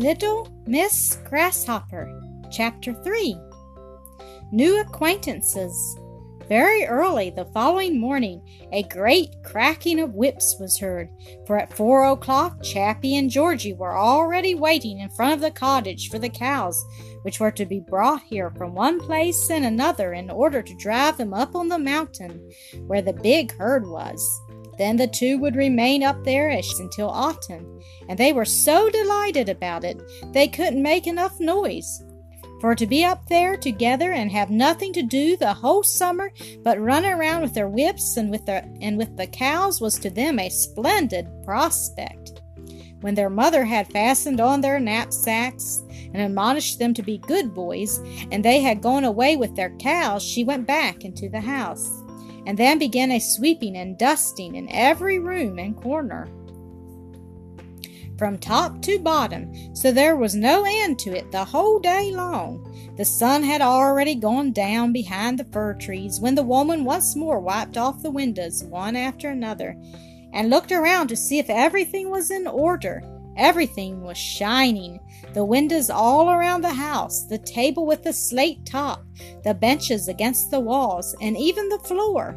Little Miss Grasshopper, Chapter 3 New Acquaintances. Very early the following morning, a great cracking of whips was heard, for at four o'clock Chappie and Georgie were already waiting in front of the cottage for the cows, which were to be brought here from one place and another in order to drive them up on the mountain where the big herd was. Then the two would remain up there until autumn, and they were so delighted about it they couldn't make enough noise. For to be up there together and have nothing to do the whole summer but run around with their whips and with and with the cows was to them a splendid prospect. When their mother had fastened on their knapsacks and admonished them to be good boys, and they had gone away with their cows, she went back into the house and then began a sweeping and dusting in every room and corner. From top to bottom, so there was no end to it the whole day long. The sun had already gone down behind the fir trees when the woman once more wiped off the windows one after another and looked around to see if everything was in order. Everything was shining. The windows all around the house, the table with the slate top, the benches against the walls, and even the floor.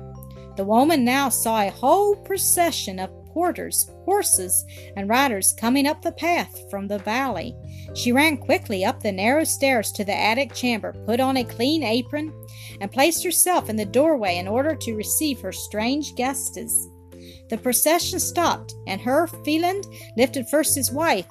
The woman now saw a whole procession of porters, horses, and riders coming up the path from the valley. She ran quickly up the narrow stairs to the attic chamber, put on a clean apron, and placed herself in the doorway in order to receive her strange guests. The procession stopped, and Herr Feland lifted first his wife,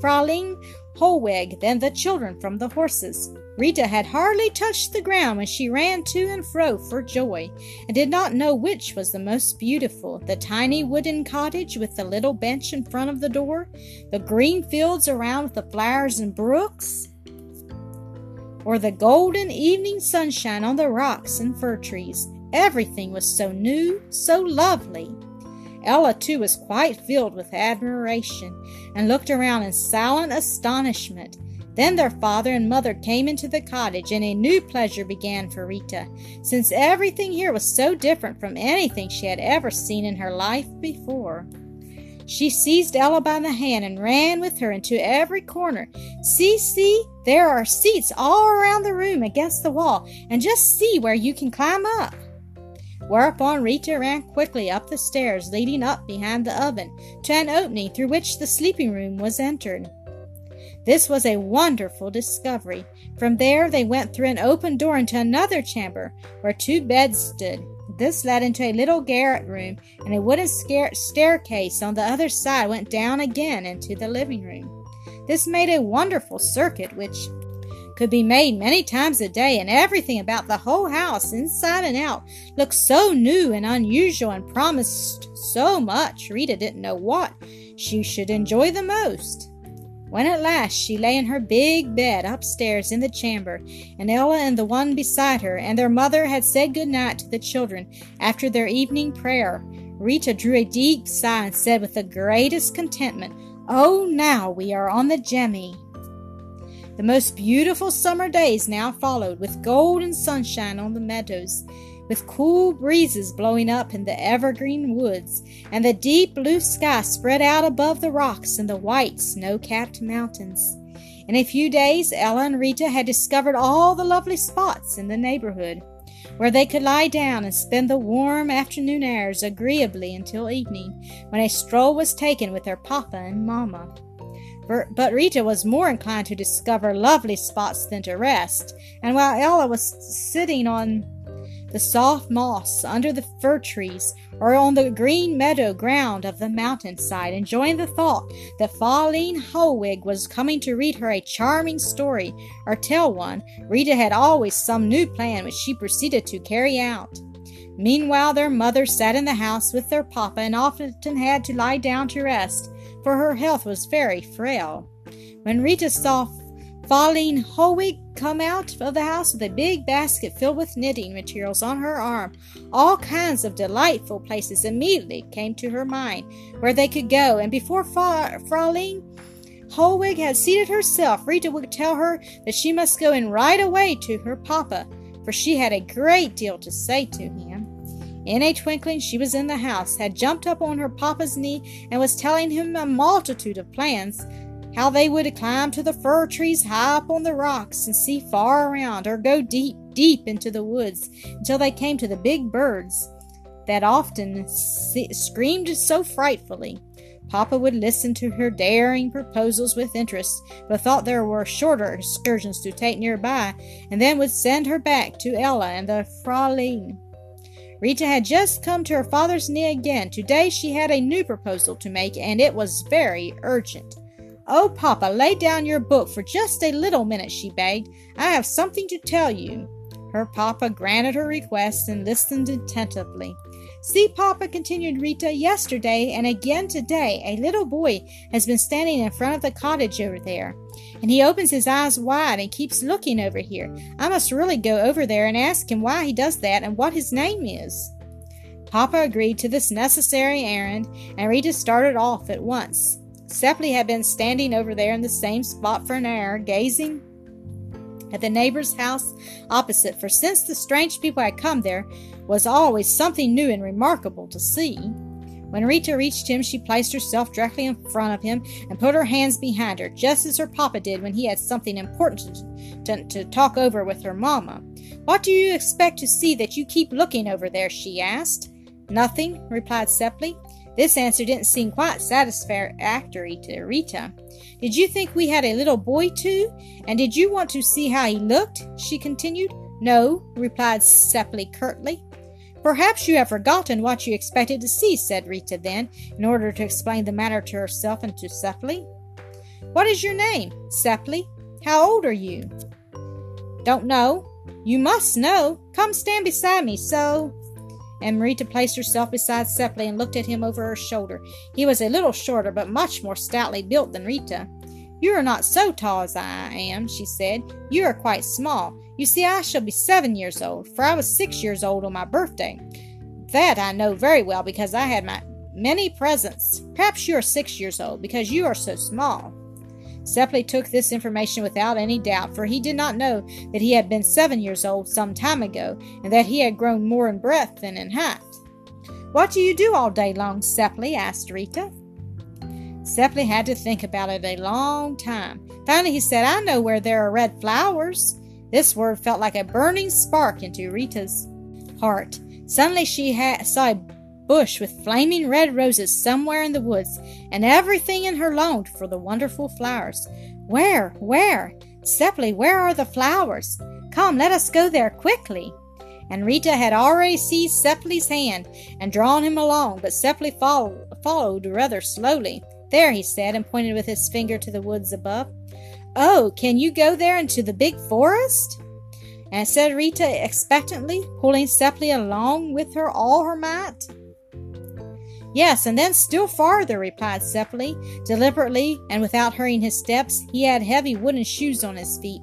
Fraulein Hollweg, then the children from the horses. Rita had hardly touched the ground when she ran to and fro for joy, and did not know which was the most beautiful the tiny wooden cottage with the little bench in front of the door, the green fields around with the flowers and brooks, or the golden evening sunshine on the rocks and fir trees. Everything was so new, so lovely. Ella, too, was quite filled with admiration and looked around in silent astonishment. Then their father and mother came into the cottage, and a new pleasure began for Rita, since everything here was so different from anything she had ever seen in her life before. She seized Ella by the hand and ran with her into every corner. See, see, there are seats all around the room against the wall, and just see where you can climb up. Whereupon Rita ran quickly up the stairs leading up behind the oven to an opening through which the sleeping room was entered. This was a wonderful discovery. From there they went through an open door into another chamber where two beds stood. This led into a little garret room, and a wooden staircase on the other side went down again into the living room. This made a wonderful circuit which could be made many times a day, and everything about the whole house, inside and out, looked so new and unusual and promised so much, Rita didn't know what she should enjoy the most. When at last she lay in her big bed upstairs in the chamber, and Ella and the one beside her and their mother had said good night to the children after their evening prayer, Rita drew a deep sigh and said with the greatest contentment, Oh, now we are on the Gemmi. The most beautiful summer days now followed, with golden sunshine on the meadows, with cool breezes blowing up in the evergreen woods, and the deep blue sky spread out above the rocks and the white snow capped mountains. In a few days, Ella and Rita had discovered all the lovely spots in the neighborhood where they could lie down and spend the warm afternoon hours agreeably until evening, when a stroll was taken with their papa and mamma. But Rita was more inclined to discover lovely spots than to rest, and while Ella was sitting on the soft moss under the fir trees or on the green meadow ground of the mountainside, enjoying the thought that Fraulein Hollweg was coming to read her a charming story or tell one, Rita had always some new plan which she proceeded to carry out. Meanwhile, their mother sat in the house with their papa and often had to lie down to rest for her health was very frail. When Rita saw Fraulein Hollweg come out of the house with a big basket filled with knitting materials on her arm, all kinds of delightful places immediately came to her mind where they could go, and before Fra- Fraulein Hollweg had seated herself, Rita would tell her that she must go in right away to her papa, for she had a great deal to say to him. In a twinkling she was in the house, had jumped up on her papa's knee, and was telling him a multitude of plans how they would climb to the fir trees high up on the rocks and see far around, or go deep, deep into the woods until they came to the big birds that often screamed so frightfully. Papa would listen to her daring proposals with interest, but thought there were shorter excursions to take nearby, and then would send her back to Ella and the Fraulein. Rita had just come to her father's knee again. Today she had a new proposal to make, and it was very urgent. Oh, Papa, lay down your book for just a little minute, she begged. I have something to tell you. Her papa granted her request and listened attentively. See, Papa, continued Rita, yesterday and again today, a little boy has been standing in front of the cottage over there, and he opens his eyes wide and keeps looking over here. I must really go over there and ask him why he does that and what his name is. Papa agreed to this necessary errand, and Rita started off at once. Seppli had been standing over there in the same spot for an hour, gazing at the neighbor's house opposite, for since the strange people had come there was always something new and remarkable to see. When Rita reached him, she placed herself directly in front of him and put her hands behind her, just as her papa did when he had something important to, to, to talk over with her mamma. What do you expect to see that you keep looking over there? she asked. Nothing, replied Seppli. This answer didn't seem quite satisfactory to Rita. Did you think we had a little boy too? And did you want to see how he looked? she continued. No, replied Seppli curtly. Perhaps you have forgotten what you expected to see, said Rita then, in order to explain the matter to herself and to Seppli. What is your name? Seppli. How old are you? Don't know. You must know. Come stand beside me, so and Marita placed herself beside Seppli and looked at him over her shoulder. He was a little shorter, but much more stoutly built than Rita. You are not so tall as I am, she said. You are quite small. You see, I shall be seven years old, for I was six years old on my birthday. That I know very well because I had my many presents. Perhaps you are six years old because you are so small. Seppli took this information without any doubt, for he did not know that he had been seven years old some time ago, and that he had grown more in breadth than in height. What do you do all day long, Seppli? asked Rita. Seppli had to think about it a long time. Finally, he said, I know where there are red flowers. This word felt like a burning spark into Rita's heart. Suddenly, she ha- saw a bush with flaming red roses somewhere in the woods, and everything in her longed for the wonderful flowers. Where? Where? Seppli, where are the flowers? Come, let us go there quickly. And Rita had already seized Seppli's hand and drawn him along, but Seppli follow, followed rather slowly. There, he said, and pointed with his finger to the woods above. Oh, can you go there into the big forest? And said Rita expectantly, pulling Seppli along with her all her might. Yes, and then still farther, replied Seppli, deliberately and without hurrying his steps. He had heavy wooden shoes on his feet.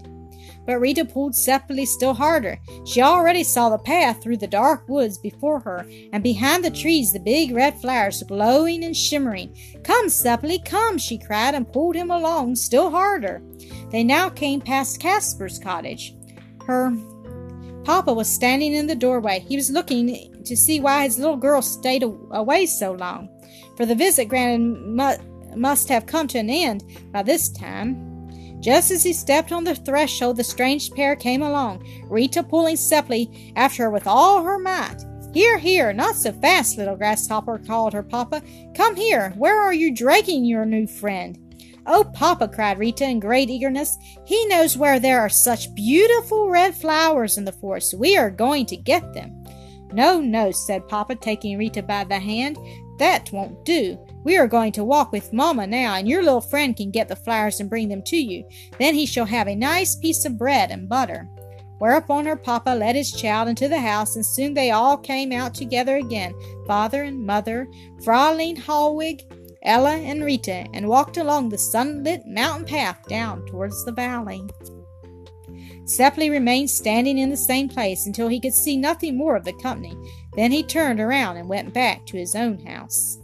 But Rita pulled Seppli still harder. She already saw the path through the dark woods before her, and behind the trees the big red flowers glowing and shimmering. Come, Seppli, come, she cried, and pulled him along still harder. They now came past Casper's cottage. Her Papa was standing in the doorway. He was looking to see why his little girl stayed away so long, for the visit granted mu- must have come to an end by this time. Just as he stepped on the threshold, the strange pair came along, Rita pulling Seppli after her with all her might. Here, here, not so fast, little grasshopper, called her papa. Come here. Where are you dragging your new friend? Oh, Papa, cried Rita in great eagerness. He knows where there are such beautiful red flowers in the forest. We are going to get them. No, no, said Papa, taking Rita by the hand. That won't do. We are going to walk with Mamma now, and your little friend can get the flowers and bring them to you. Then he shall have a nice piece of bread and butter. Whereupon her papa led his child into the house, and soon they all came out together again, father and mother, Fraulein Hollweg, Ella and Rita, and walked along the sunlit mountain path down towards the valley. Seppli remained standing in the same place until he could see nothing more of the company. Then he turned around and went back to his own house.